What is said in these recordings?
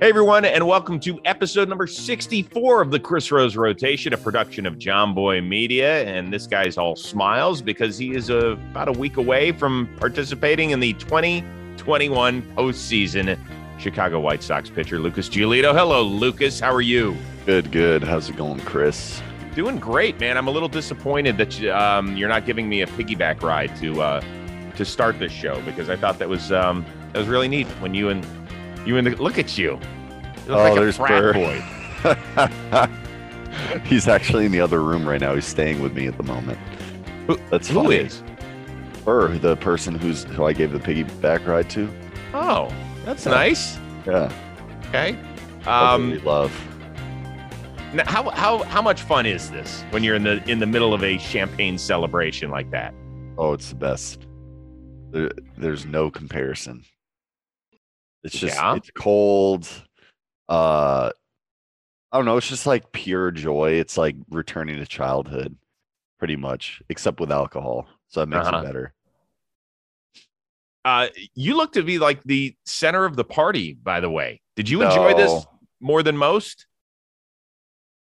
Hey, everyone, and welcome to episode number 64 of the Chris Rose Rotation, a production of Jomboy Media. And this guy's all smiles because he is uh, about a week away from participating in the 2021 postseason. Chicago White Sox pitcher Lucas Giolito. Hello, Lucas. How are you? Good, good. How's it going, Chris? Doing great, man. I'm a little disappointed that you, um, you're not giving me a piggyback ride to uh, to start this show because I thought that was um, that was really neat when you and you and the, look at you. You Oh, like there's Burr. boy. He's actually in the other room right now. He's staying with me at the moment. Who- That's Who funny. is? Burr, the person who's who I gave the piggyback ride to. Oh, that's Yeah. nice. Yeah, Okay. Um, really love. now how how how much fun is this when you're in the in the middle of a champagne celebration like that? Oh, it's the best. There, there's no comparison. It's just Yeah. it's cold. Uh, I don't know. It's just like pure joy. It's like returning to childhood, pretty much, except with alcohol. So that makes Uh-huh. it better. Uh, you look to be like the center of the party. By the way, did you enjoy this more than most?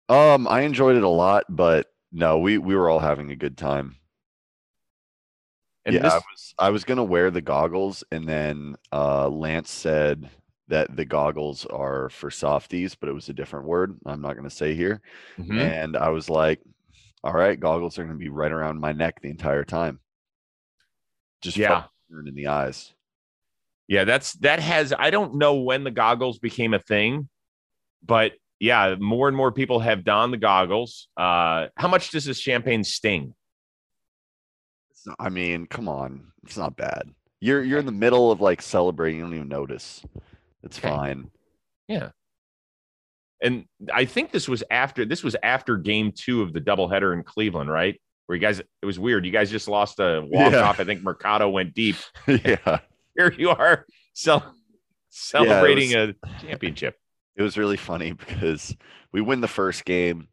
Um, I enjoyed it a lot, but no, we we were all having a good time. And yeah, this, I was I was gonna wear the goggles, and then uh, Lance said that the goggles are for softies, but it was a different word. I'm not gonna say here. Mhm. And I was like, "All right, goggles are gonna be right around my neck the entire time." Just Yeah. in the eyes. yeah, that's that has. I don't know when the goggles became a thing, but yeah, more and more people have donned the goggles. Uh, how much does this champagne sting? I mean, come on, it's not bad. You're you're in the middle of like celebrating, you don't even notice. It's Okay. fine. Yeah. And I think this was after this was after game two of the doubleheader in Cleveland, right? Where you guys it was weird. You guys just lost a walk Yeah. off. I think Mercado went deep. yeah. Here you are cel- celebrating a championship. it was really funny because we win the first game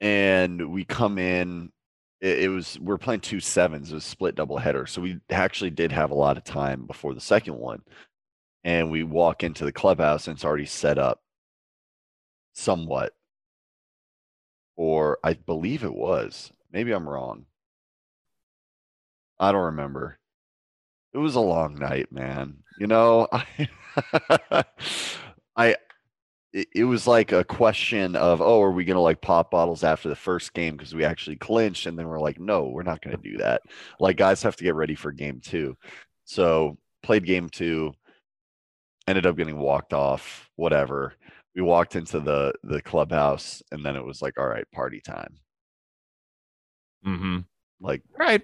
and we come in it, it was we're playing two sevens it was split double header so we actually did have a lot of time before the second one and we walk into the clubhouse and it's already set up somewhat. Or i believe it was maybe i'm wrong. I don't remember. It was a long night man you know? I i it, it was like a question of oh are we gonna like pop bottles after the first game because we actually clinched and then we're like no we're not gonna do that like guys have to get ready for game two so played game two ended up getting walked off whatever we walked into the the clubhouse and then it was like all right party time Mm-hmm. like Right.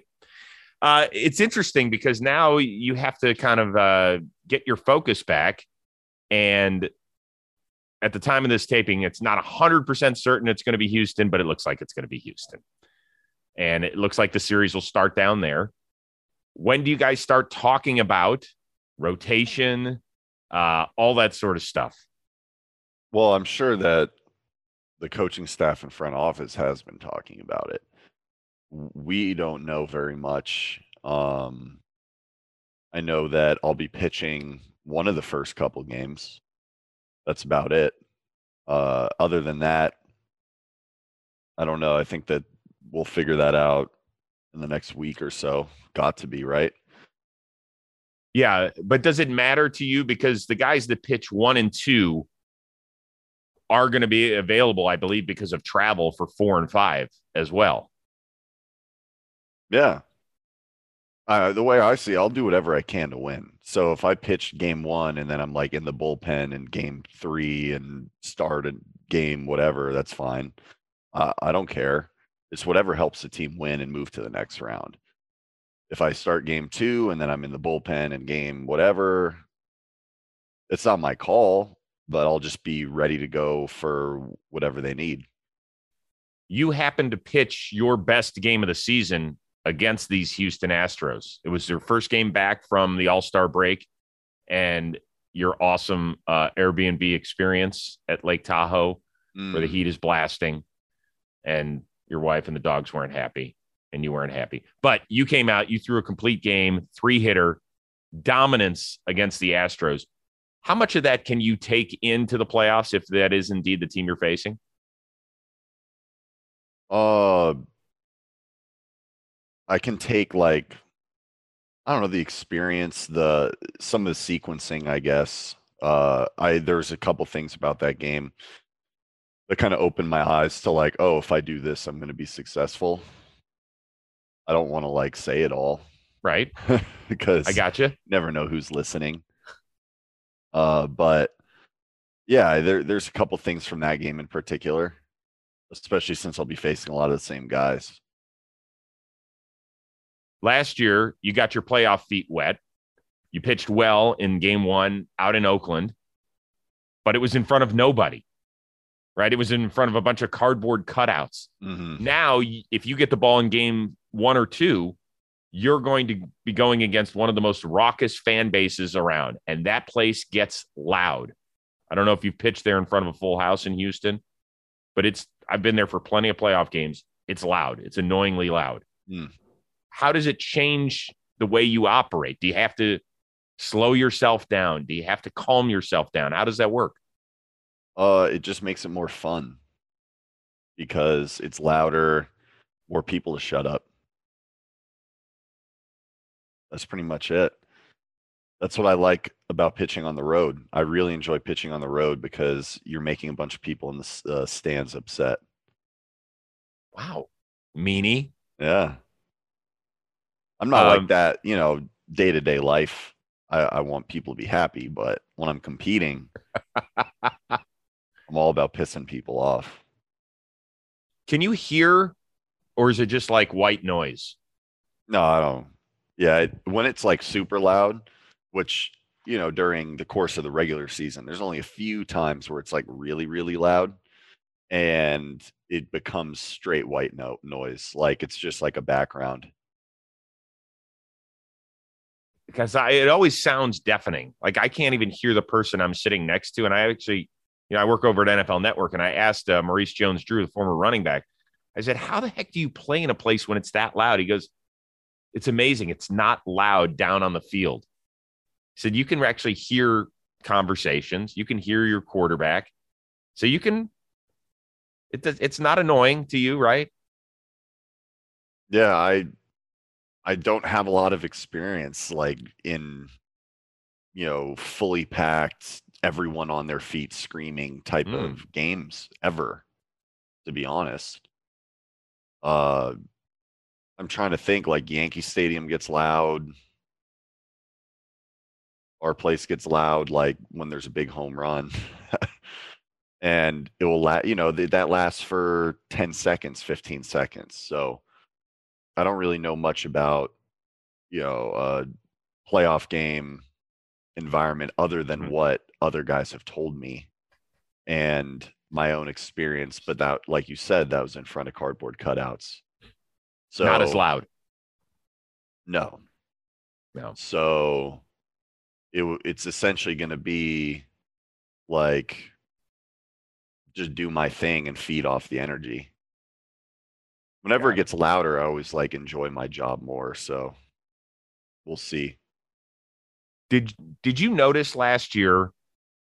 Uh, it's interesting because now you have to kind of uh, get your focus back. And at the time of this taping, it's not 100% certain it's going to be Houston, but it looks like it's going to be Houston. And it looks like the series will start down there. When do you guys start talking about rotation, uh, all that sort of stuff? well i'm sure that the coaching staff and front office has been talking about it we don't know very much um i know that i'll be pitching one of the first couple games that's about it. Uh other than that i don't know. I think that we'll figure that out in the next week or so. Got to be right? Yeah, but does it matter to you? Because the guys that pitch one and two are going to be available, I believe, because of travel for four and five as well. Yeah. Uh, the way I see, I'll do whatever I can to win. So if I pitch game one and then I'm like in the bullpen in game three and start a game whatever, that's fine. Uh, I don't care. It's whatever helps the team win and move to the next round. If I start game two and then I'm in the bullpen and game whatever, it's not my call, but I'll just be ready to go for whatever they need. You happen to pitch your best game of the season against these Houston Astros. It was your first game back from the All Star break, and your awesome uh, Airbnb experience at Lake Tahoe, where the Mm. heat is blasting, and your wife and the dogs weren't happy, and you weren't happy. But you came out, you threw a complete game, three hitter, dominance against the Astros. How much of that can you take into the playoffs if that is indeed the team you're facing? Uh, I can take like I don't know the experience, the some of the sequencing, I guess. Uh, I there's a couple things about that game that kind of opened my eyes to like, oh, if I do this, I'm going to be successful. I don't want to like say it all, right? because I got you. Never know who's listening. Uh, but yeah, there there's a couple things from that game in particular, especially since I'll be facing a lot of the same guys. Last year, you got your playoff feet wet. You pitched well in game one out in Oakland, but it was in front of nobody, right? It was in front of a bunch of cardboard cutouts. Mhm. Now, if you get the ball in game one or two, you're going to be going against one of the most raucous fan bases around, and that place gets loud. I don't know if you've pitched there in front of a full house in Houston, but it's I've been there for plenty of playoff games. It's loud. It's annoyingly loud. Hmm. How does it change the way you operate? Do you have to slow yourself down? Do you have to calm yourself down? How does that work? Uh, it just makes it more fun because it's louder, more people to shut up. That's pretty much it. That's what I like about pitching on the road. I really enjoy pitching on the road because you're making a bunch of people in the uh, stands upset. Wow. Meanie. Yeah. I'm not Um, like that, you know, day to day life. I, I want people to be happy, but when I'm competing, I'm all about pissing people off. Can you hear, or is it just like white noise? No, I don't. Yeah, it, when it's like super loud, which you know during the course of the regular season, there's only a few times where it's like really, really loud, and it becomes straight white noise, like it's just like a background. Because I, it always sounds deafening. Like I can't even hear the person I'm sitting next to. And I actually, you know, I work over at NFL Network, and I asked uh, Maurice Jones-Drew, the former running back, I said, "How the heck do you play in a place when it's that loud?" He goes, "It's amazing. It's not loud down on the field." He said, "You can actually hear conversations. You can hear your quarterback, so you can." It it's not annoying to you, right? Yeah, I I don't have a lot of experience like in you know fully packed, everyone on their feet screaming type Mm. of games ever. To be honest, uh, I'm trying to think. Like Yankee Stadium gets loud. Our place gets loud like when there's a big home run. and it will la- you know th- that lasts for 10 seconds 15 seconds so i don't really know much about you know a playoff game environment other than Mhm. what other guys have told me and my own experience but that like you said that was in front of cardboard cutouts so not as loud. no No. so it it's essentially going to be like just do my thing and feed off the energy. Whenever it it. gets louder, I always like enjoy my job more. So we'll see. Did did you notice last year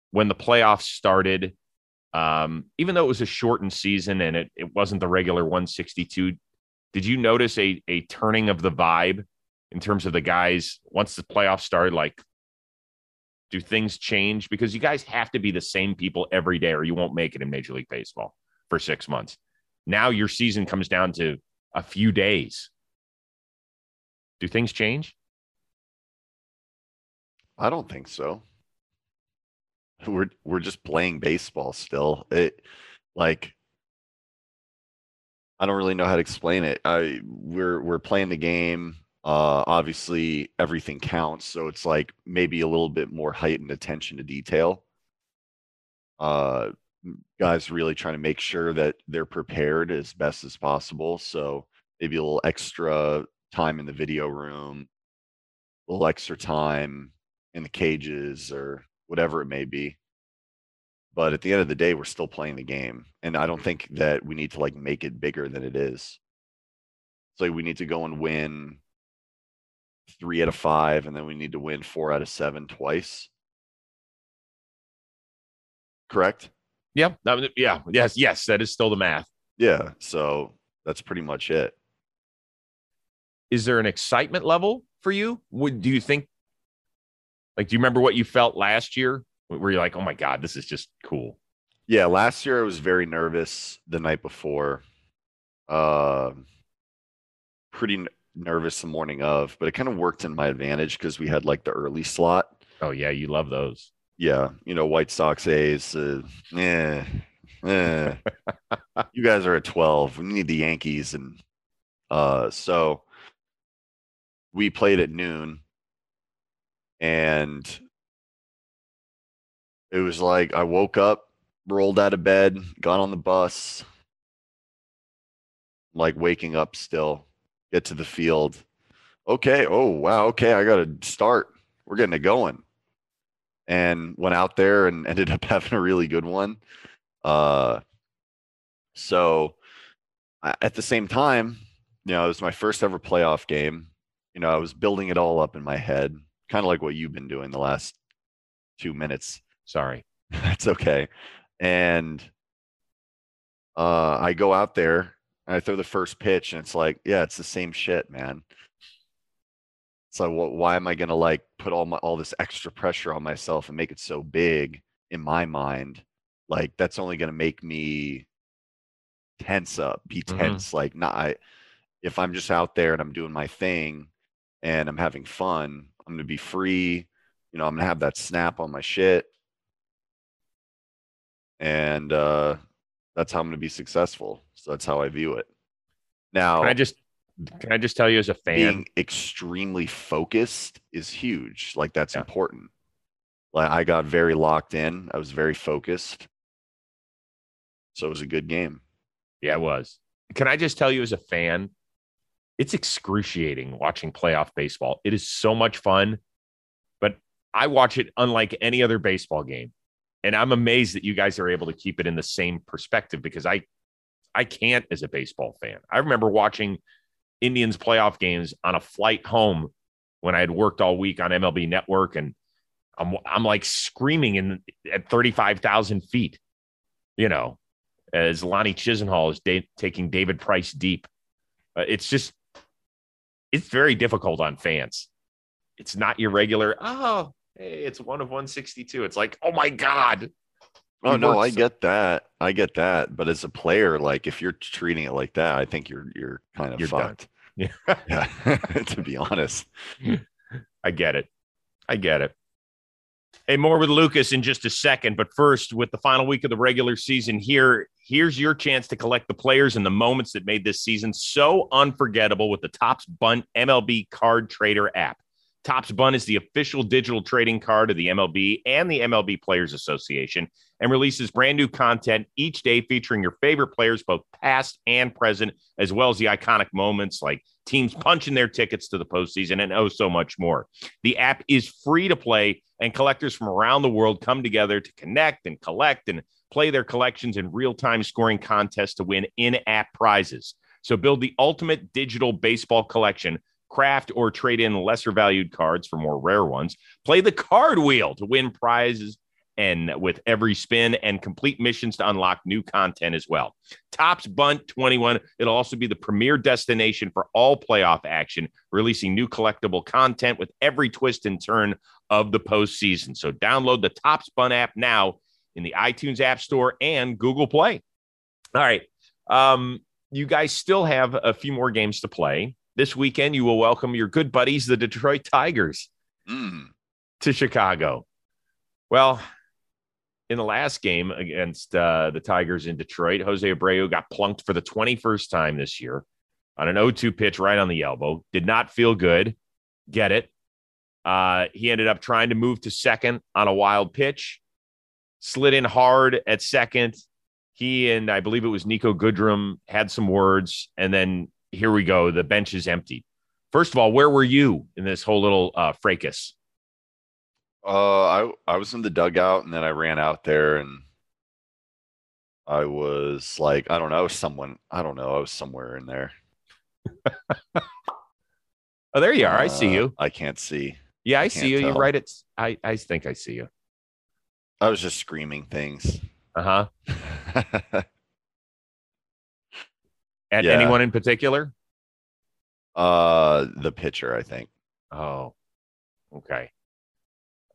when the playoffs started? Um, even though it was a shortened season and it, it wasn't the regular 162, did you notice a a turning of the vibe in terms of the guys once the playoffs started? Like, do things change? Because you guys have to be the same people every day, or you won't make it in Major League Baseball for six months. Now your season comes down to a few days. Do things change? I don't think so. We're we're just playing baseball still. It like I don't really know how to explain it. I we're we're playing the game. Uh obviously everything counts, so it's like maybe a little bit more heightened attention to detail. Uh guys really trying to make sure that they're prepared as best as possible. So maybe a little extra time in the video room, a little extra time in the cages or whatever it may be. But at the end of the day, we're still playing the game. And I don't think that we need to like make it bigger than it is. So we need to go and win three out of five, and then we need to win four out of seven twice. correct? Yeah, yeah, yes, yes. That is still the math. Yeah. So that's pretty much it. Is there an excitement level for you? Would do you think? Like, do you remember what you felt last year? Where you're like, oh my god, this is just cool. Yeah, last year I was very nervous the night before. Uh, pretty n- nervous the morning of, but it kind of worked in my advantage because we had like the early slot. Oh yeah, you love those. Yeah, you know, White Sox A's. Uh, eh, eh. you guys are at twelve. We need the Yankees, and uh, so we played at noon, and it was like I woke up, rolled out of bed, got on the bus, like waking up still, get to the field. Okay. Oh, wow. Okay. I got to start. We're getting it going. And went out there and ended up having a really good one. Uh, so at the same time, you know, it was my first ever playoff game. You know, I was building it all up in my head, kind of like what you've been doing the last two minutes. Sorry. That's okay. And uh, I go out there and I throw the first pitch, and it's like, yeah, it's the same shit, man. So what, why am I gonna like put all my all this extra pressure on myself and make it so big in my mind? Like that's only gonna make me tense up, be Mhm. tense. Like not I, if I'm just out there and I'm doing my thing and I'm having fun, I'm gonna be free. You know, I'm gonna have that snap on my shit. And uh that's how I'm gonna be successful. So that's how I view it. Now Can I just can I just tell you as a fan? being extremely focused is huge. Like that's Yeah. important. Like I got very locked in. I was very focused. So it was a good game. Yeah, it was. Can I just tell you as a fan, it's excruciating watching playoff baseball. It is so much fun, but I watch it unlike any other baseball game. And I'm amazed that you guys are able to keep it in the same perspective because I I can't as a baseball fan. I remember watching Indians playoff games on a flight home when I had worked all week on MLB Network and I'm I'm like screaming in at 35,000 feet, you know, as Lonnie Chisenhall is da- taking David Price deep. Uh, it's just, it's very difficult on fans. It's not your regular, oh, hey, it's one of 162. It's like, oh my God. Oh no, I get that. I get that. But as a player, like if you're treating it like that, I think you're you're kind of You're done. fucked. Yeah. Yeah. to be honest. I get it. I get it. Hey, more with Lucas in just a second. But first, with the final week of the regular season here, here's your chance to collect the players and the moments that made this season so unforgettable with the Topps BUNT MLB Card Trader app. Topps BUNT is the official digital trading card of the MLB and the MLB Players Association and releases brand new content each day featuring your favorite players, both past and present, as well as the iconic moments like teams punching their tickets to the postseason and oh, so much more. The app is free to play, and collectors from around the world come together to connect and collect and play their collections in real time scoring contests to win in app prizes. So build the ultimate digital baseball collection. Craft or trade in lesser valued cards for more rare ones. Play the card wheel to win prizes and with every spin and complete missions to unlock new content as well. Topps BUNT 21. It'll also be the premier destination for all playoff action, releasing new collectible content with every twist and turn of the postseason. So download the Topps BUNT app now in the iTunes App Store and Google Play. All right. Um, you guys still have a few more games to play. This weekend, you will welcome your good buddies, the Detroit Tigers Mm. to Chicago. Well, in the last game against uh, the Tigers in Detroit, Jose Abreu got plunked for the 21st time this year on an 0 2 pitch right on the elbow. Did not feel good. Get it. Uh, he ended up trying to move to second on a wild pitch, slid in hard at second. He and I believe it was Niko Goodrum had some words, and then here we go. The bench is empty. First of all, where were you in this whole little uh, fracas? Uh, I I was in the dugout and then I ran out there and I was like, I don't know, I was someone, I don't know, I was somewhere in there. Oh, there you are. I see Uh, you. I can't see. Yeah, I, I see you. You're tell. right. It's I. I think I see you. I was just screaming things. Uh huh. At Yeah. anyone in particular? uh, the pitcher, I think. Oh, okay.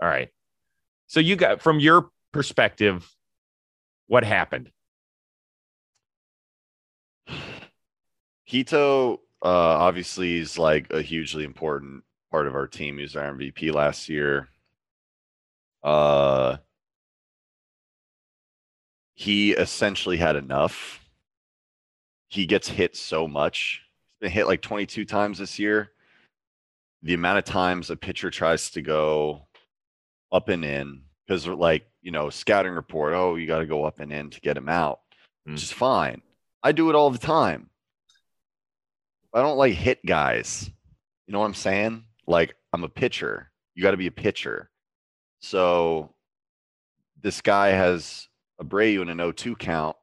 All right. So you got from your perspective, what happened? Pito uh, obviously is like a hugely important part of our team. He was our MVP last year. Uh, he essentially had enough. He gets hit so much. He's been hit like 22 times this year. The amount of times a pitcher tries to go up and in because like, you know, scouting report, oh, you got to go up and in to get him out, which Mm. is fine. I do it all the time. I don't like hit guys. You know what I'm saying? Like I'm a pitcher. You got to be a pitcher. So this guy has a Abreu in an 0-2 count.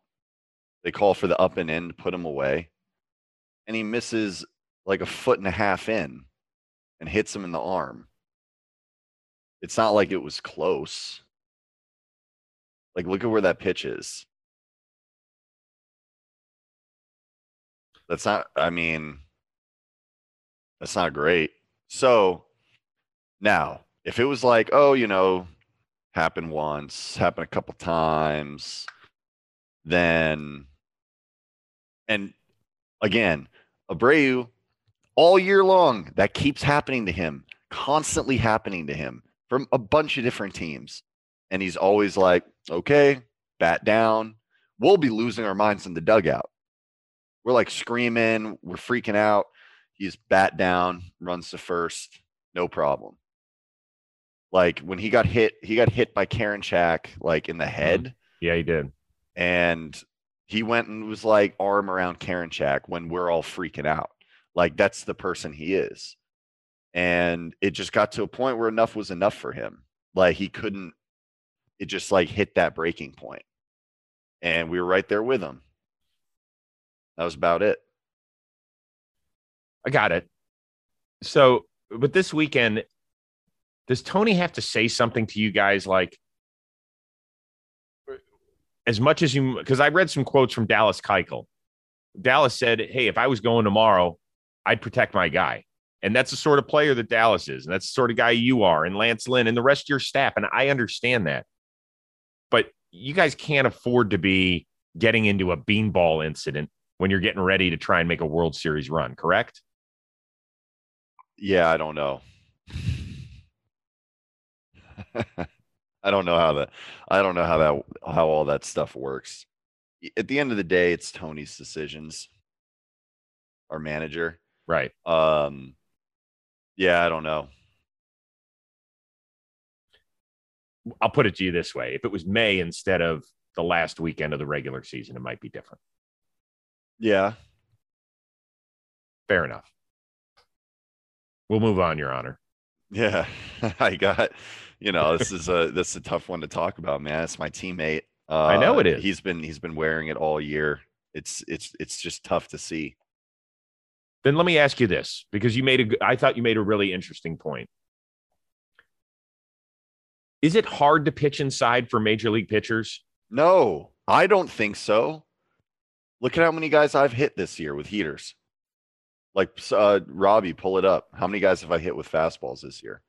They call for the up and in to put him away. And he misses like a foot and a half in and hits him in the arm. It's not like it was close. Like look at where that pitch is. That's not I mean that's not great. So now, if it was like, oh, you know, happened once, happened a couple times, then and again, Abreu all year long, that keeps happening to him, constantly happening to him from a bunch of different teams. And he's always like, okay, bat down. We'll be losing our minds in the dugout. We're like screaming, we're freaking out. He's bat down, runs to first, no problem. Like when he got hit, he got hit by Karen Chak like in the mm-hmm. head, Yeah, he did. and he went and was like arm around Karen Chak when we're all freaking out. Like that's the person he is. And it just got to a point where enough was enough for him. Like he couldn't, it just like hit that breaking point. And we were right there with him. That was about it. I got it. So, but this weekend, does Tony have to say something to you guys like, as much as you, because I read some quotes from Dallas Keuchel. Dallas said, Hey, if I was going tomorrow, I'd protect my guy. And that's the sort of player that Dallas is. And that's the sort of guy you are, and Lance Lynn and the rest of your staff. And I understand that. But you guys can't afford to be getting into a beanball incident when you're getting ready to try and make a World Series run, correct? Yeah, I don't know. I don't know how that I don't know how that how all that stuff works. At the end of the day, it's Tony's decisions. Our manager. Right. Um yeah, I don't know. I'll put it to you this way: if it was May instead of the last weekend of the regular season, it might be different. Yeah. Fair enough. We'll move on, Your Honor. Yeah. I got you know, this is a this is a tough one to talk about, man. It's my teammate. Uh I know it is. He's been he's been wearing it all year. It's it's it's just tough to see. Then let me ask you this, because you made a, I thought you made a really interesting point. Is it hard to pitch inside for major league pitchers? No, I don't think so. Look at how many guys I've hit this year with heaters. Like uh, Robbie, pull it up. How many guys have I hit with fastballs this year?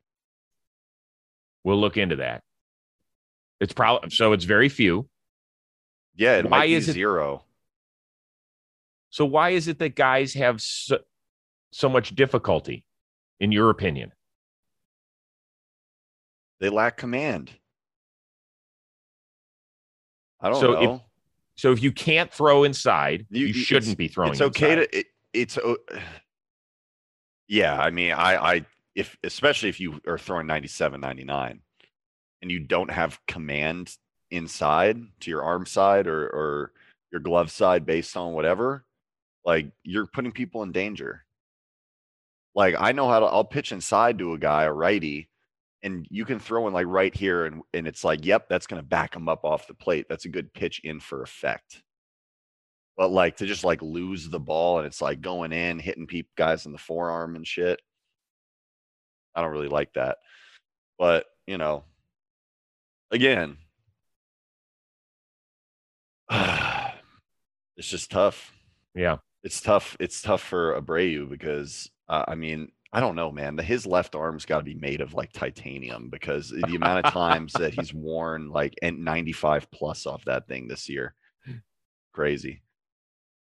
We'll look into that. It's probably so. It's very few. Yeah, it Why might be is it- zero. So why is it that guys have so, so much difficulty, in your opinion? They lack command. I don't So if- know. So if you can't throw inside, You- you, shouldn't be throwing. it's okay inside. to it, it's o- yeah i mean i i if especially if you are throwing 97 99 and you don't have command inside to your arm side or or your glove side based on whatever like you're putting people in danger like i know how to i'll pitch inside to a guy a righty and you can throw in like right here and and it's like yep that's going to back him up off the plate that's a good pitch in for effect but like to just like lose the ball and it's like going in, hitting people guys in the forearm and shit. I don't really like that. But, you know, again, it's just tough. Yeah. It's tough. It's tough for Abreu because, uh, I mean, I don't know, man. The, his left arm's got to be made of like titanium because the amount of times that he's worn like 95 plus off that thing this year. Crazy.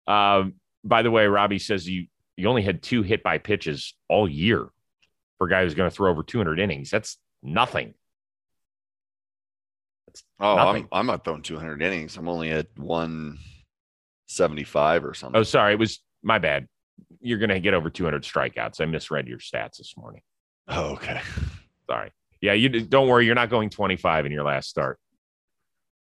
Um, by the way, Robbie says you you only had two hit by pitches all year for a guy who's going to throw over 200 innings. That's nothing. That's Oh, nothing. I'm I'm not throwing 200 innings. I'm only at 175 or something. Oh, sorry, it was my bad. You're going to get over 200 strikeouts. I misread your stats this morning. Oh, okay. Sorry. Yeah, you don't worry. You're not going 25 in your last start.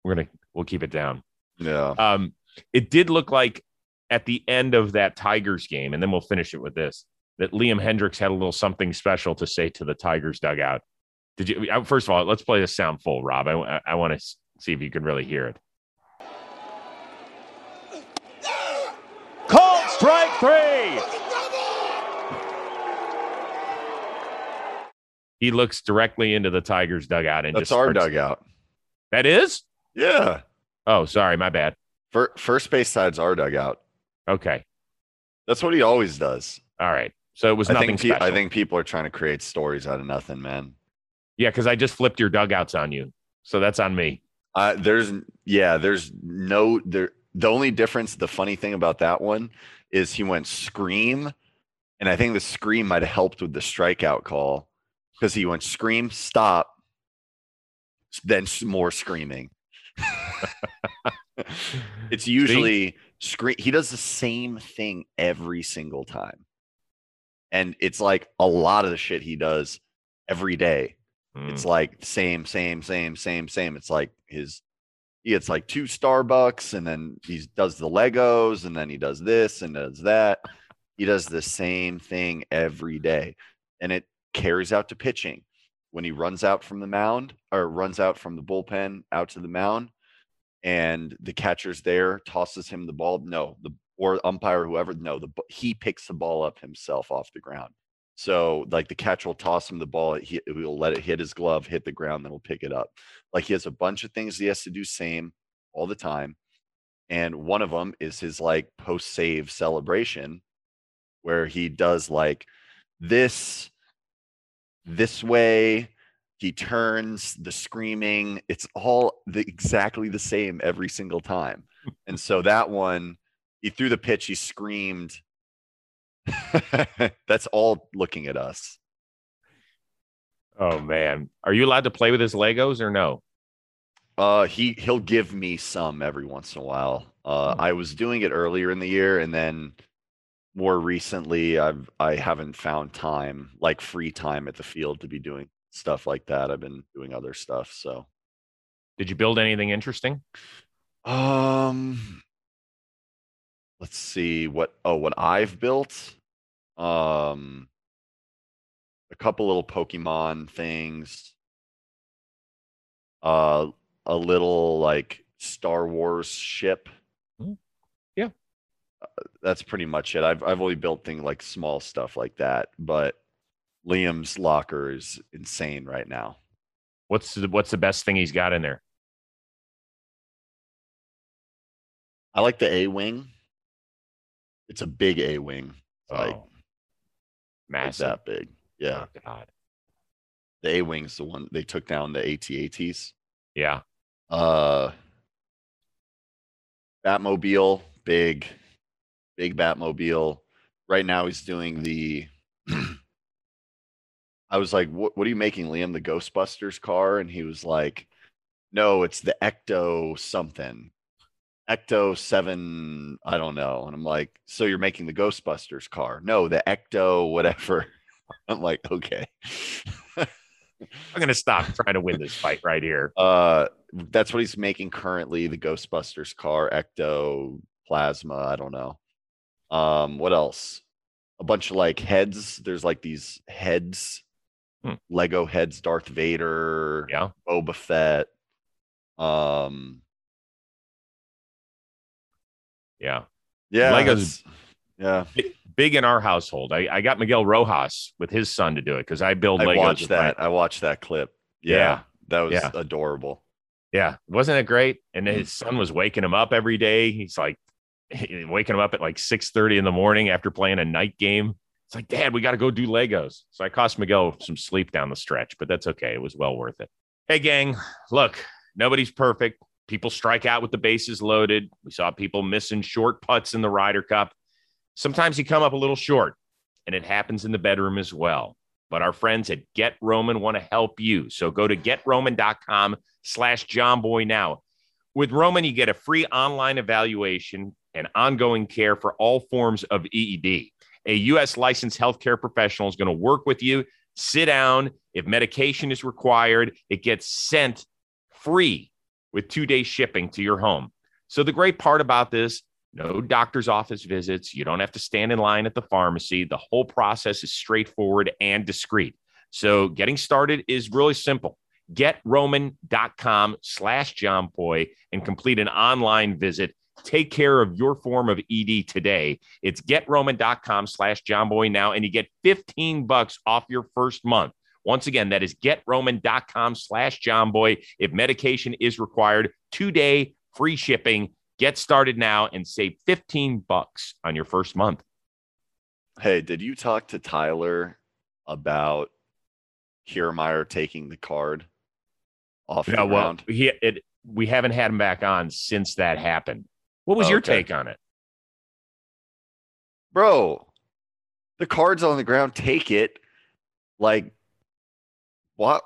We're gonna we'll keep it down. Yeah. Um, it did look like at the end of that Tigers game, and then we'll finish it with this that Liam Hendriks had a little something special to say to the Tigers dugout. Did you? uh, First of all, let's play this sound full, Rob. I, I want to see if you can really hear it. Called strike three. He looks directly into the Tigers dugout and That's just our starts- dugout. That is? Yeah. Oh, sorry, my bad. First base side's our dugout. Okay, That's what he always does. all right. So it was I nothing think, pe-. I think people are trying to create stories out of nothing, man. Yeah, because I just flipped your dugouts on you. So that's on me. Uh, there's yeah, there's no there. The only difference, the funny thing about that one is he went scream, and I think the scream might have helped with the strikeout call because he went scream, stop, then more screaming. it's usually scream. He does the same thing every single time, and it's like a lot of the shit he does every day. Mm. It's like same, same, same, same, same. It's like his he gets like two Starbucks and then he does the Legos and then he does this and does that. He does the same thing every day. And it carries out to pitching. When he runs out from the mound or runs out from the bullpen out to the mound and the catcher's there, tosses him the ball. No, the or umpire, whoever, no, the he picks the ball up himself off the ground. So like the catcher will toss him the ball, he will let it hit his glove, hit the ground, then he'll pick it up. Like he has a bunch of things he has to do same all the time. And one of them is his like post save celebration where he does like this this way he turns the screaming it's all the, exactly the same every single time and so that one he threw the pitch he screamed that's all looking at us Oh man, are you allowed to play with his Legos or no? Uh, he he'll give me some every once in a while. Uh, Hmm. I was doing it earlier in the year, and then more recently, I've I haven't found time, like free time at the field, to be doing stuff like that. I've been doing other stuff. So, Did you build anything interesting? um, let's see what oh what I've built. Um, a couple little Pokemon things. Uh, a little like Star Wars ship. Mm, yeah. Uh, that's pretty much it. I've I've only built things like small stuff like that, but Liam's locker is insane right now. What's the, what's the best thing he's got in there? I like the A wing. It's a big A wing. Like, oh, like massive. that big. Yeah. Oh, God. The A wing's the one they took down the AT-ATs. Yeah. Uh Batmobile, big, big Batmobile. Right now he's doing the I was like, what what are you making, Liam? The Ghostbusters car? And he was like, No, it's the Ecto something. Ecto 7, I don't know. And I'm like, so you're making the Ghostbusters car? No, the Ecto whatever. I'm like, okay. I'm gonna stop trying to win this fight right here. Uh, that's what he's making currently. The Ghostbusters car, Ecto, Plasma. I don't know. Um, what else? A bunch of like heads. There's like these heads, Hmm. Lego heads. Darth Vader, Yeah. Boba Fett. Um, Yeah. yeah, Legos- Yeah, Big in our household. I, I got Miguel Rojas with his son to do it because I build I Legos. watched with my- that. I watched that clip. Yeah, Yeah. that was Yeah. adorable. Yeah, wasn't it great? And Mm. his son was waking him up every day. He's like, waking him up at like 6:30 in the morning after playing a night game. It's like, Dad, we got to go do Legos. So I cost Miguel some sleep down the stretch, but that's okay. It was well worth it. Hey, gang, look, nobody's perfect. People strike out with the bases loaded. We saw people missing short putts in the Ryder Cup. Sometimes you come up a little short, and it happens in the bedroom as well. But our friends at Get Roman want to help you. So go to getroman.com slash jomboy now. With Roman, you get a free online evaluation and ongoing care for all forms of EED. A U.S. licensed healthcare professional is going to work with you. Sit down. If medication is required, it gets sent free with two day shipping to your home. So, the great part about this no doctor's office visits. You don't have to stand in line at the pharmacy. The whole process is straightforward and discreet. So, getting started is really simple getroman.com slash jomboy and complete an online visit take care of your form of ed today it's getroman.com slash jomboy now and you get 15 bucks off your first month once again that is getroman.com slash jomboy if medication is required two day free shipping get started now and save 15 bucks on your first month Hey, did you talk to Tyler about Kiermaier taking the card off yeah the well he it we haven't had him back on since that happened what was your Okay. take on it Bro, the card's on the ground. Take it. Like, what?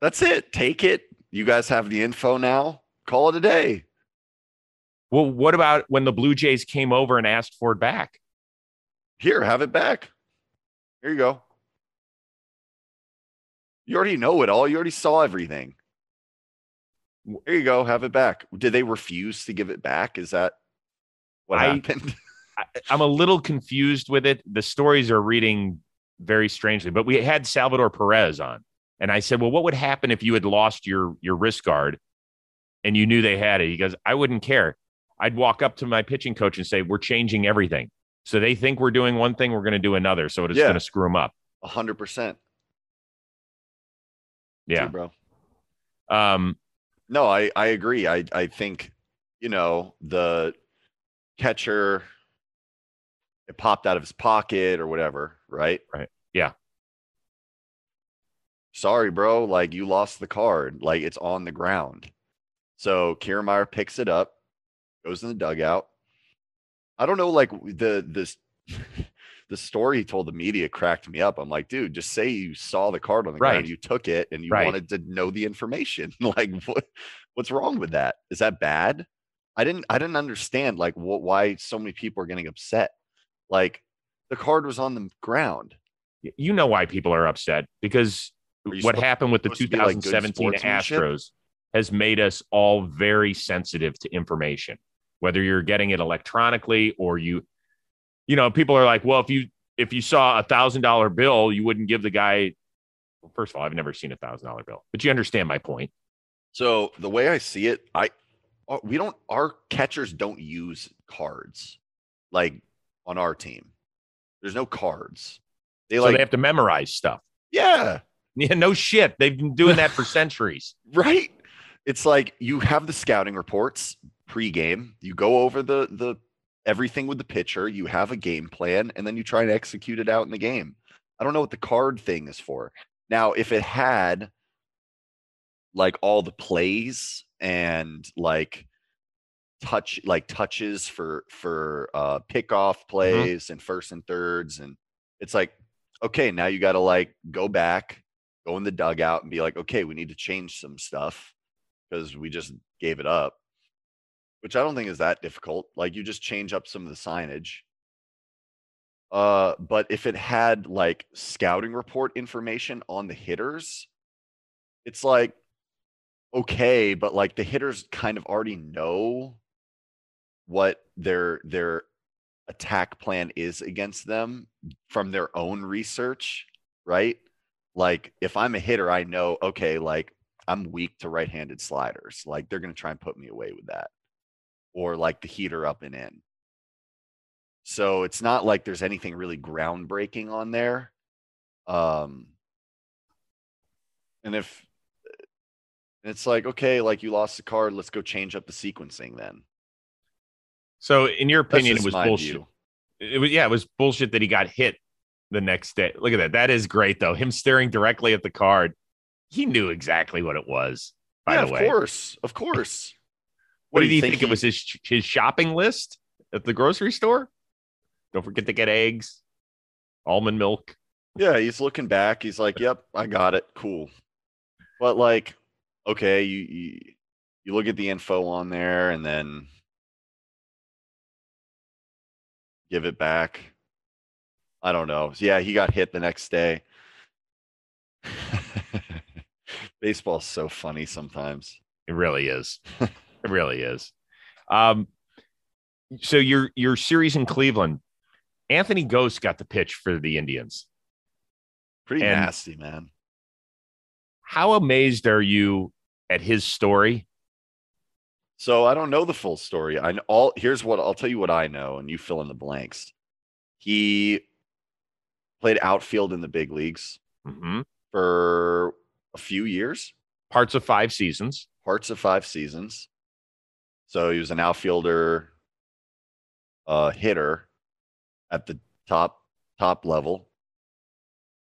That's it. Take it. You guys have the info now. Call it a day. Well, what about when the Blue Jays came over and asked for it back? Here, have it back. Here you go. You already know it all. You already saw everything. There you go. Have it back. Did they refuse to give it back? Is that what I- happened? I, I'm a little confused with it. The stories are reading very strangely, but we had Salvador Perez on, and I said, "Well, what would happen if you had lost your your wrist guard and you knew they had it?" He goes, "I wouldn't care. I'd walk up to my pitching coach and say, "We're changing everything." So they think we're doing one thing, we're going to do another. So it's Yeah. going to screw them up. A hundred percent. Yeah. bro. Um, No, I I agree. I I think you know the catcher it popped out of his pocket or whatever, right? Right. Sorry, bro. Like you lost the card. Like it's on the ground. So Kiermaier picks it up, goes in the dugout. I don't know, like the this the story he told the media cracked me up. I'm like, dude, just say you saw the card on the Right. ground, you took it, and you Right. wanted to know the information. like, what what's wrong with that? Is that bad? I didn't I didn't understand like what why so many people are getting upset. Like the card was on the ground. you know why people are upset because what happened with the supposed to be, like, 2017? Astros has made us all very sensitive to information, whether you're getting it electronically or you, you know, people are like, well, if you if you saw a thousand dollar bill, you wouldn't give the guy. Well, first of all, I've never seen a thousand dollar bill, but you understand my point. So the way I see it, I uh, we don't our catchers don't use cards like on our team. There's no cards. They so like they have to memorize stuff. yeah, Yeah, no shit. They've been doing that for centuries. right. It's like you have the scouting reports pregame. You go over the the everything with the pitcher. You have a game plan, and then you try and execute it out in the game. I don't know what the card thing is for. Now, if it had like all the plays and like touch like touches for for uh pickoff plays and first and thirds and it's like okay now you got to like go back go in the dugout and be like okay we need to change some stuff because we just gave it up. Which i don't think is that difficult. Like you just change up some of the signage. Uh but if it had like scouting report information on the hitters it's like okay but like the hitters kind of already know what their their attack plan is against them from their own research right like if i'm a hitter i know okay like i'm weak to right-handed sliders like they're going to try and put me away with that or like the heater up and in so it's not like there's anything really groundbreaking on there um and if it's like okay like you lost the card let's go change up the sequencing then So, in your opinion, it was bullshit. view. It was yeah, it was bullshit that he got hit the next day. Look at that. That is great though. Him staring directly at the card. He knew exactly what it was. By yeah, the of course, of course. what do did he think, it was his his shopping list at the grocery store? Don't forget to get eggs, almond milk. Yeah, he's looking back. He's like, "Yep, I got it. Cool." But like, okay, you you, you look at the info on there and then give it back. I don't know. Yeah, he got hit the next day. Baseball's so funny sometimes. It really is. it really is. Um, so your your series in Cleveland, Anthony Gose got the pitch for the Indians. Pretty And- nasty, man. How amazed are you at his story? So I don't know the full story. I know all here's what I'll tell you what I know, and you fill in the blanks. He played outfield in the big leagues hmm for a few years, Parts of five seasons. parts of five seasons. So he was an outfielder, uh, hitter at the top top level,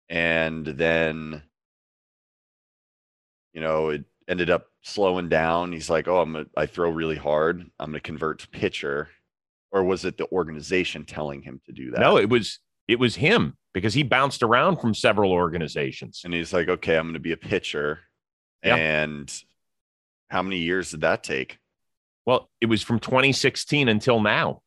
and then you know it ended up slowing down. He's like, "Oh, I'm gonna, I throw really hard. I'm going to convert to pitcher," or was it the organization telling him to do that? No, it was it was him because he bounced around from several organizations. and he's like, "Okay, I'm going to be a pitcher." Yeah. And how many years did that take? Well, it was from 2016 until now.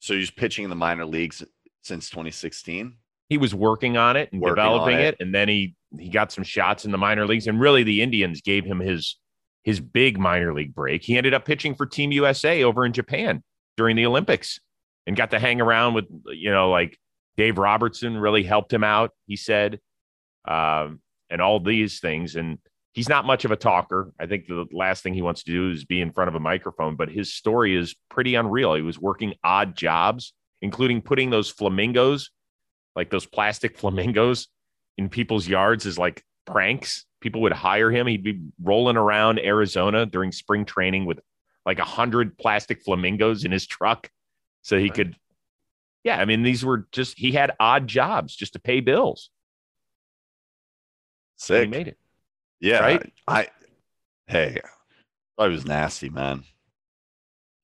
So he's pitching in the minor leagues since 2016. He was working on it and Working developing it. it. and then he he got some shots in the minor leagues. And really, the Indians gave him his his big minor league break. He ended up pitching for Team USA over in Japan during the Olympics and got to hang around with you know like Dave Robertson really helped him out. He said, um, and all these things. And he's not much of a talker. I think the last thing he wants to do is be in front of a microphone. But his story is pretty unreal. He was working odd jobs, including putting those flamingos, like those plastic flamingos, in people's yards as like pranks. People would hire him. He'd be rolling around Arizona during spring training with like a hundred plastic flamingos in his truck, so he Right. could. Yeah, I mean, these were just he had odd jobs just to pay bills. and Sick. He made it. Yeah. right? I hey, I was nasty, man.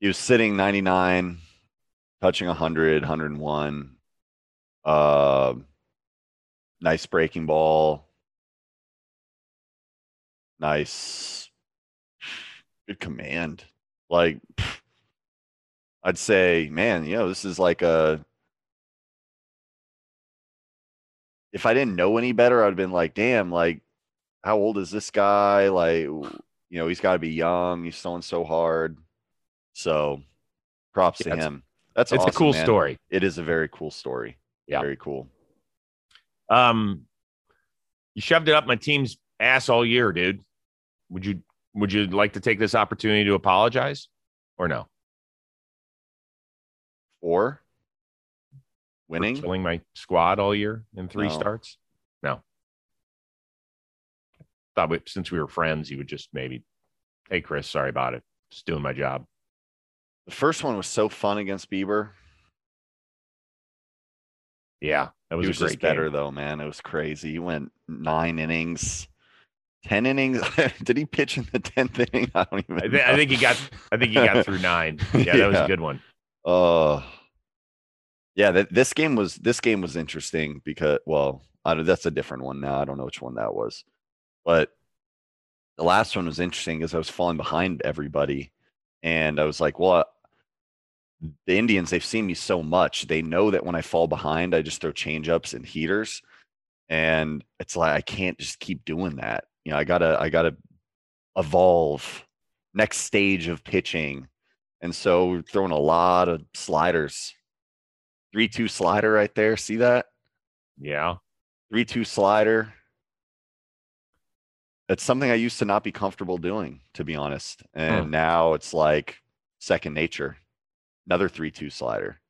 He was sitting 99, touching 100, 101. Uh, nice breaking ball. Nice. Good command. Like I'd say, man, you know, this is like a if I didn't know any better, I'd have been like, damn, like how old is this guy? Like, you know, he's got to be young. He's throwing so hard. So, props Yeah, to him. That's It's awesome, a cool man. story. It is a very cool story. Yeah. very cool. Um, you shoved it up my team's ass all year, dude. Would you would you like to take this opportunity to apologize or no? Or winning. killing my squad all year in three No. starts. No. Thought we, since we were friends, you would just maybe, hey Chris, sorry about it. Just doing my job. The first one was so fun against Bieber. Yeah, that was, He was just better though, man. It was crazy. He went nine innings, ten innings. Did he pitch in the tenth inning? I don't even. I, thi- I think he got. I think he got through nine. Yeah, that was a good one. Uh yeah, that this game was this game was interesting because well, that's a different one now. I don't know which one that was. But the last one was interesting because I was falling behind everybody and I was like, well, the Indians, they've seen me so much. They know that when I fall behind, I just throw changeups and heaters. And it's like I can't just keep doing that. You know, I gotta I gotta evolve next stage of pitching. And so throwing a lot of sliders. Three two slider right there. See that? Yeah, Three two slider. It's something I used to not be comfortable doing, to be honest. And hmm. now it's like second nature. Another three two slider.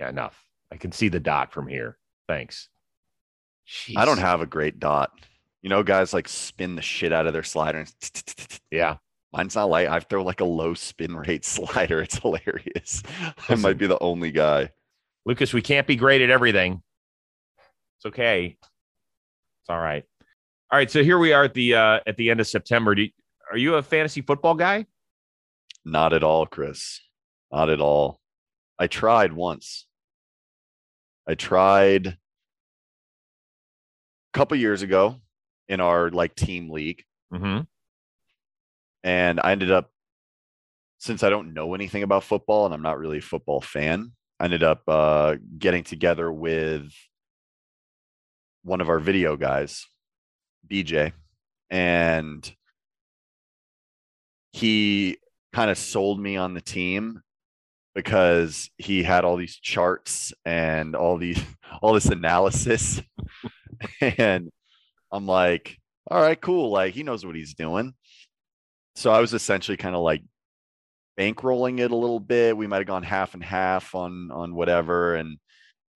yeah, enough. I can see the dot from here. Thanks. I don't have a great dot. You know, guys like spin the shit out of their slider. and Yeah, Mine's not light. I throw like a low spin rate slider. It's hilarious. I might be the only guy. Lucas, we can't be great at everything. It's okay. It's all right. All right. So here we are at the uh, at the end of September. Do you, are you a fantasy football guy? Not at all, Chris. Not at all. I tried once. I tried a couple years ago in our like team league, Mm-hmm. And I ended up since I don't know anything about football and I'm not really a football fan, I ended up uh, getting together with one of our video guys, BJ, and he kind of sold me on the team because he had all these charts and all these all this analysis and I'm like, all right, cool. Like he knows what he's doing. So I was essentially kind of like bankrolling it a little bit. We might have gone half and half on on whatever. And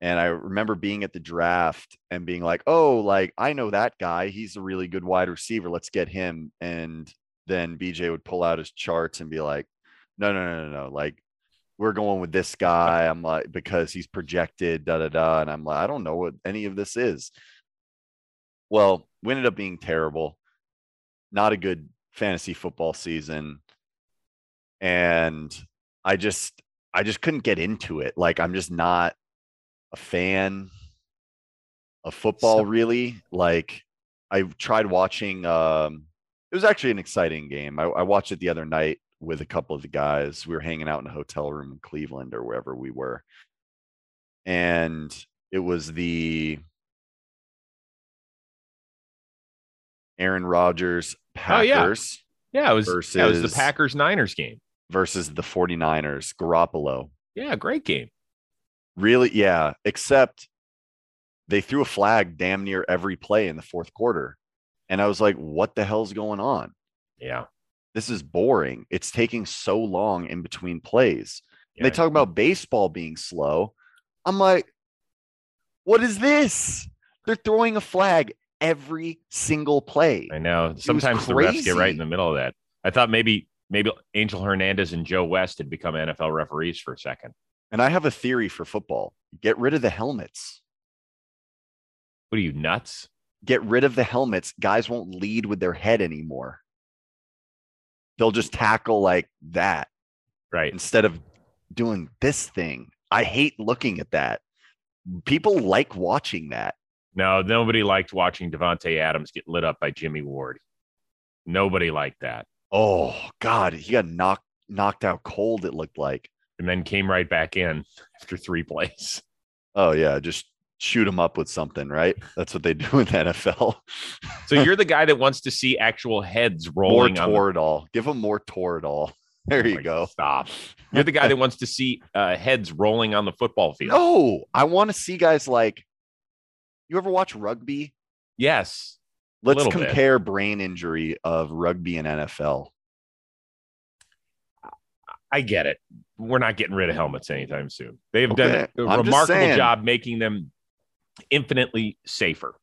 and I remember being at the draft and being like, oh, like I know that guy. He's a really good wide receiver. Let's get him. And then BJ would pull out his charts and be like, no, no, no, no, no. Like we're going with this guy. I'm like, because he's projected, da da da. And I'm like, I don't know what any of this is. Well, we ended up being terrible. Not a good fantasy football season. And I just I just couldn't get into it. Like I'm just not a fan of football So- really. Like I tried watching um it was actually an exciting game. I, I watched it the other night with a couple of the guys. We were hanging out in a hotel room in Cleveland or wherever we were. And it was the Aaron Rodgers Oh, yeah. Packers Yeah, it was that was the Packers Niners game. versus the 49ers, Garoppolo. Yeah, great game. Really? Yeah. Except they threw a flag damn near every play in the fourth quarter. And I was like, what the hell's going on? Yeah. This is boring. It's taking so long in between plays. yeah. They talk about baseball being slow. I'm like, what is this? They're throwing a flag every single play. I know. Sometimes the refs get right in the middle of that. I thought maybe maybe Angel Hernandez and Joe West had become NFL referees for a second. And I have a theory for football get rid of the helmets. What are you nuts? get rid of the helmets, guys won't lead with their head anymore. They'll just tackle like that Right. instead of doing this thing. I hate looking at that. People like watching that. No, nobody liked watching Davante Adams get lit up by Jimmy Ward. Nobody liked that. Oh God, he got knocked knocked out cold. It looked like. And then came right back in after three plays. Oh yeah, just shoot him up with something, right? That's what they do in the NFL. So you're the guy that wants to see actual heads more rolling on the Toradol. Give him more Toradol. There you Like, go. Stop. You're the guy that wants to see uh, heads rolling on the football field. No, I want to see guys like. You ever watch rugby? Yes. Let's little bit. compare brain injury of rugby and NFL. I get it. We're not getting rid of helmets anytime soon. They've Okay, done a I'm remarkable job making them infinitely safer.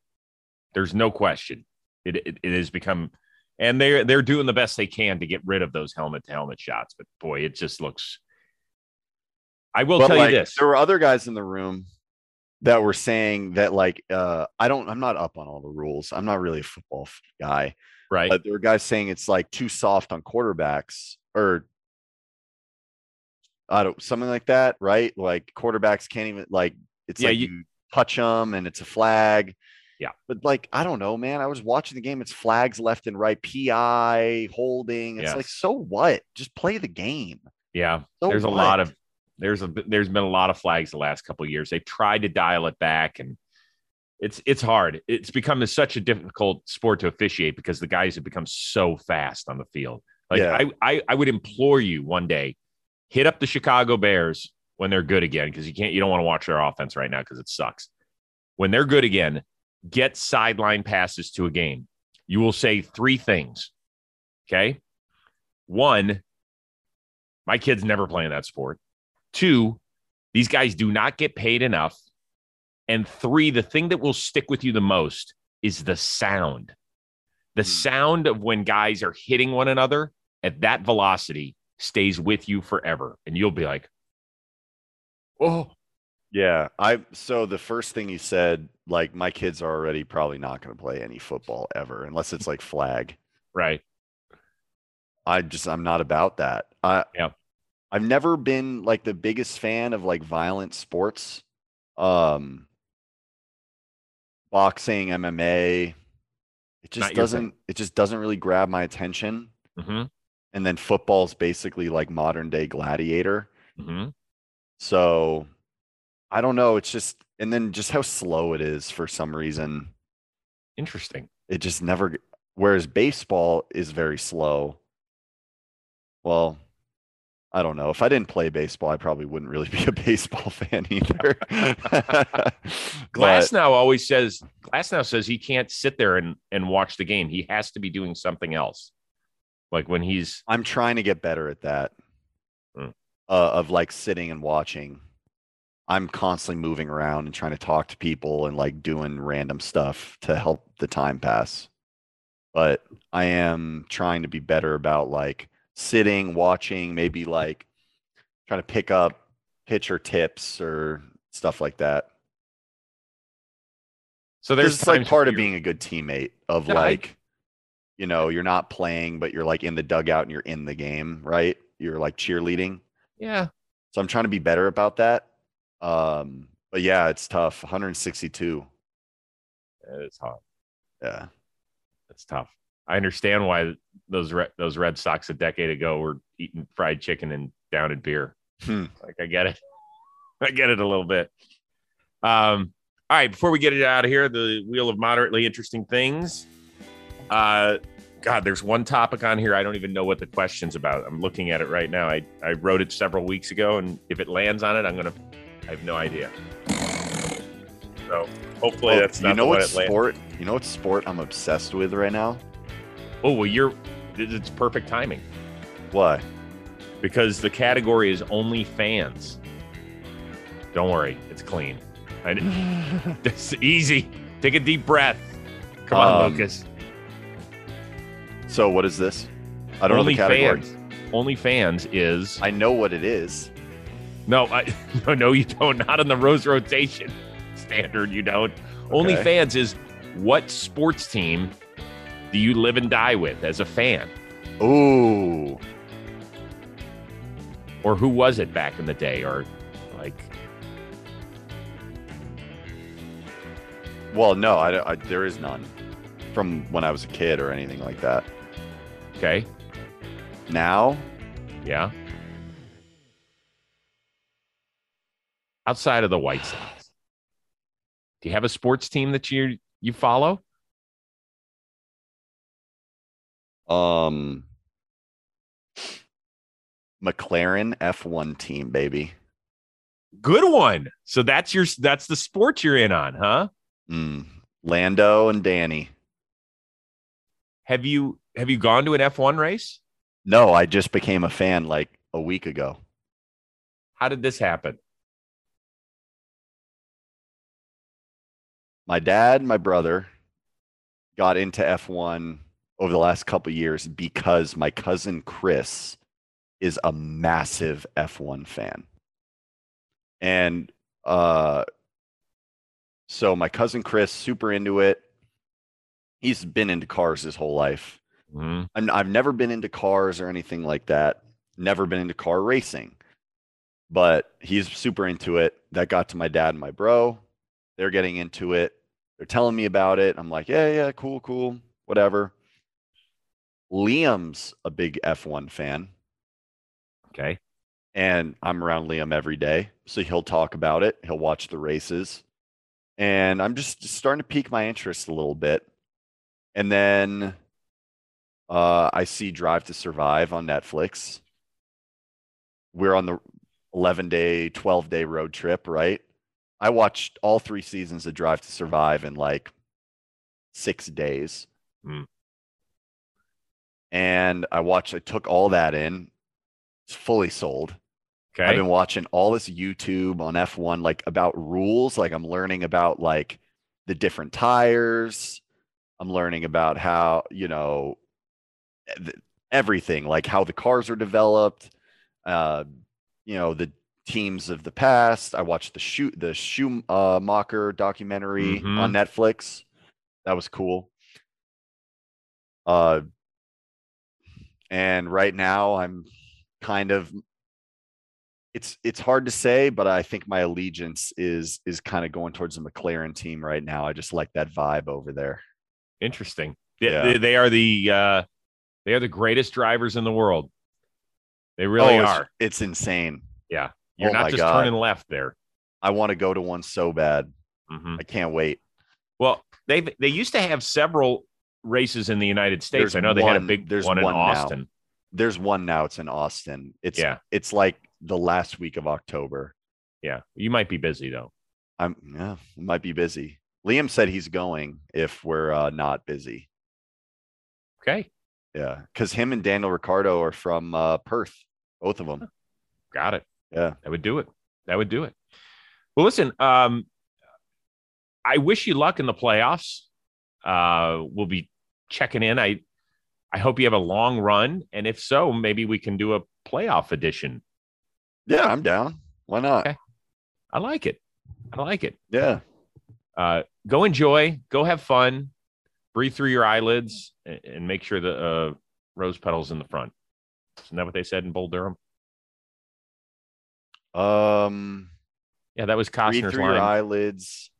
There's no question. It, it, it has become, and they're they're doing the best they can to get rid of those helmet to helmet shots. But boy, it just looks. I will But tell like, you this. there were other guys in the room that were saying that like uh I don't I'm not up on all the rules. I'm not really a football guy, Right. but there were guys saying it's like too soft on quarterbacks or I don't something like that, right? Like quarterbacks can't even like it's Yeah, like you- you, touch them and it's a flag. Yeah. But like I don't know, man. I was watching the game. It's flags left and right, PI, holding. It's like so what? Just play the game. yeah. So there's a lot of there's a there's been a lot of flags the last couple of years. They've tried to dial it back, and it's it's hard. It's become such a difficult sport to officiate because the guys have become so fast on the field. Like Yeah. I, I I would implore you one day, hit up the Chicago Bears when they're good again because you can't you don't want to watch their offense right now because it sucks. When they're good again, get sideline passes to a game. You will say three things. Okay. One, my kids never playing that sport. Two, these guys do not get paid enough. And three, the thing that will stick with you the most is the sound. The Hmm. sound of when guys are hitting one another at that velocity stays with you forever. And you'll be like, oh, Yeah, I so the first thing you said, like my kids are already probably not going to play any football ever unless it's like flag. right. I just I'm not about that. I Yeah. I've never been like the biggest fan of like violent sports. Um boxing, MMA. It just Not doesn't it just doesn't really grab my attention. hmm And then football's basically like modern day gladiator. hmm So I don't know, it's just and then just how slow it is for some reason. Interesting. It just never whereas baseball is very slow. Well, I don't know. If I didn't play baseball, I probably wouldn't really be a baseball fan either. Glasnow always says Glasnow says he can't sit there and, and watch the game. He has to be doing something else. Like when he's I'm trying to get better at that. Mm. Uh, of like sitting and watching. I'm constantly moving around and trying to talk to people and like doing random stuff to help the time pass. But I am trying to be better about like sitting, watching, maybe like trying to pick up pitcher tips or stuff like that. so There's there's it's like part of being a good teammate of No, I- like, you know, you're not playing, but you're like in the dugout and you're in the game, right? You're like cheerleading. yeah. So I'm trying to be better about that. Um, but yeah, it's tough. 162. It's hard. Yeah. It's tough. I understand why those Red, those Red Sox a decade ago were eating fried chicken and down in beer. Hmm. Like I get it. I get it a little bit. Um, all right, before we get it out of here, the wheel of moderately interesting things. Uh God, there's one topic on here I don't even know what the question's about. I'm looking at it right now. I, I wrote it several weeks ago, and if it lands on it, I'm gonna I have no idea. So hopefully Oh, that's not you know what it lands. sport? You know what sport I'm obsessed with right now? Oh well, you're it's perfect timing Why? because the category is only fans. Don't worry, it's clean. I, it's easy. Take a deep breath. Come on, Um, Lucas. So what is this? I don't only know the category. fans. Only fans is I know what it is. no, I, no, no, you don't. Not on the Rose rotation standard. You don't. Only fans is what sports team do you live and die with as a fan, Ooh. or who was it back in the day, or like Well, no, I, I- there is none from when I was a kid or anything like that. okay, Now, yeah. Outside of the White Sox, do you have a sports team that you you follow? Um, McLaren F1 team, baby. Good one. So that's your that's the sport you're in on, huh? Mm. Lando and Danny. Have you have you gone to an F1 race? No, I just became a fan like a week ago. How did this happen? My dad, my brother got into F1 over the last couple years because my cousin Chris is a massive F1 fan. And uh so my cousin Chris super into it. He's been into cars his whole life. Mhm. I'm, I've never been into cars or anything like that. Never been into car racing, but he's super into it. That got to my dad and my bro. They're getting into it. They're telling me about it. I'm like, yeah, yeah, cool, cool, whatever. Liam's a big F1 fan, Okay. and I'm around Liam every day. So he'll talk about it, he'll watch the races. And I'm just starting to pique my interest a little bit. And then uh, I see Drive to Survive on Netflix. We're on the 11 day, 12 day road trip, right? I watched all three seasons of Drive to Survive in like six days. Hmm. And I watched, I took all that in, it's fully sold. Okay. I've been watching all this YouTube on F1, like about rules. Like I'm learning about like the different tires. I'm learning about how, you know, th- everything, like how the cars are developed, uh, you know, the teams of the past. I watched the shoot the Schumacher documentary Mhm. on Netflix. That was cool. Uh, and right now I'm kind of it's it's hard to say, but I think my allegiance is is kind of going towards the McLaren team right now. I just like that vibe over there. Interesting. Yeah, Yeah. They, they are the uh, they are the greatest drivers in the world. They really Oh, are. It's insane. Yeah, you're Oh not just God. turning left there. I want to go to one so bad. Mhm. I can't wait. Well, they they used to have several races in the United States. There's I know they had a big there's one in one now. Austin. There's one now. It's in Austin. It's Yeah. It's like the last week of October. Yeah, you might be busy though. I'm yeah. Might be busy. Liam said he's going if we're uh, not busy. Okay, Yeah, because him and Daniel Ricciardo are from uh, Perth, both of them. got it. Yeah. That would do it. That would do it. Well, listen, um, I wish you luck in the playoffs. Uh, we'll be checking in. I I hope you have a long run, and if so, maybe we can do a playoff edition. Yeah, I'm down. Why not? Okay. I like it. I like it. Yeah. Uh, go enjoy. Go have fun. Breathe through your eyelids, and, and make sure the uh, rose petals in the front. Isn't that what they said in Bull Durham? Um, Yeah, that was breathe Costner's through your line. eyelids.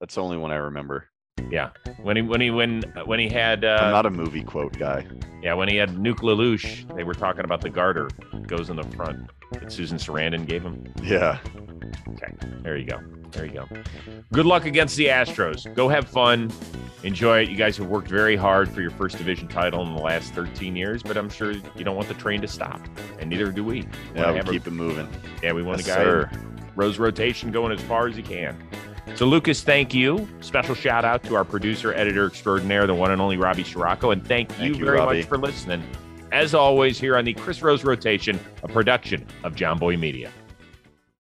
That's the only one I remember. Yeah, when he when he when when he had I'm uh, not a movie quote guy. yeah when he had Nuke LaLoosh, they were talking about the garter goes in the front that Susan Sarandon gave him. Yeah. Okay, there you go, there you go. Good luck against the Astros. Go have fun, enjoy it. You guys have worked very hard for your first division title in the last 13 years, but I'm sure you don't want the train to stop, and neither do we. Yeah, Wanna we have a- keep it moving. yeah, we want Yes, a guy sir. Rose rotation going as far as he can. So, Lucas, thank you. Special shout out to our producer, editor extraordinaire, the one and only Robbie Scirocco. And thank, Thank you you, very Robbie. much for listening. As always, here on the Chris Rose Rotation, a production of Jomboy Media.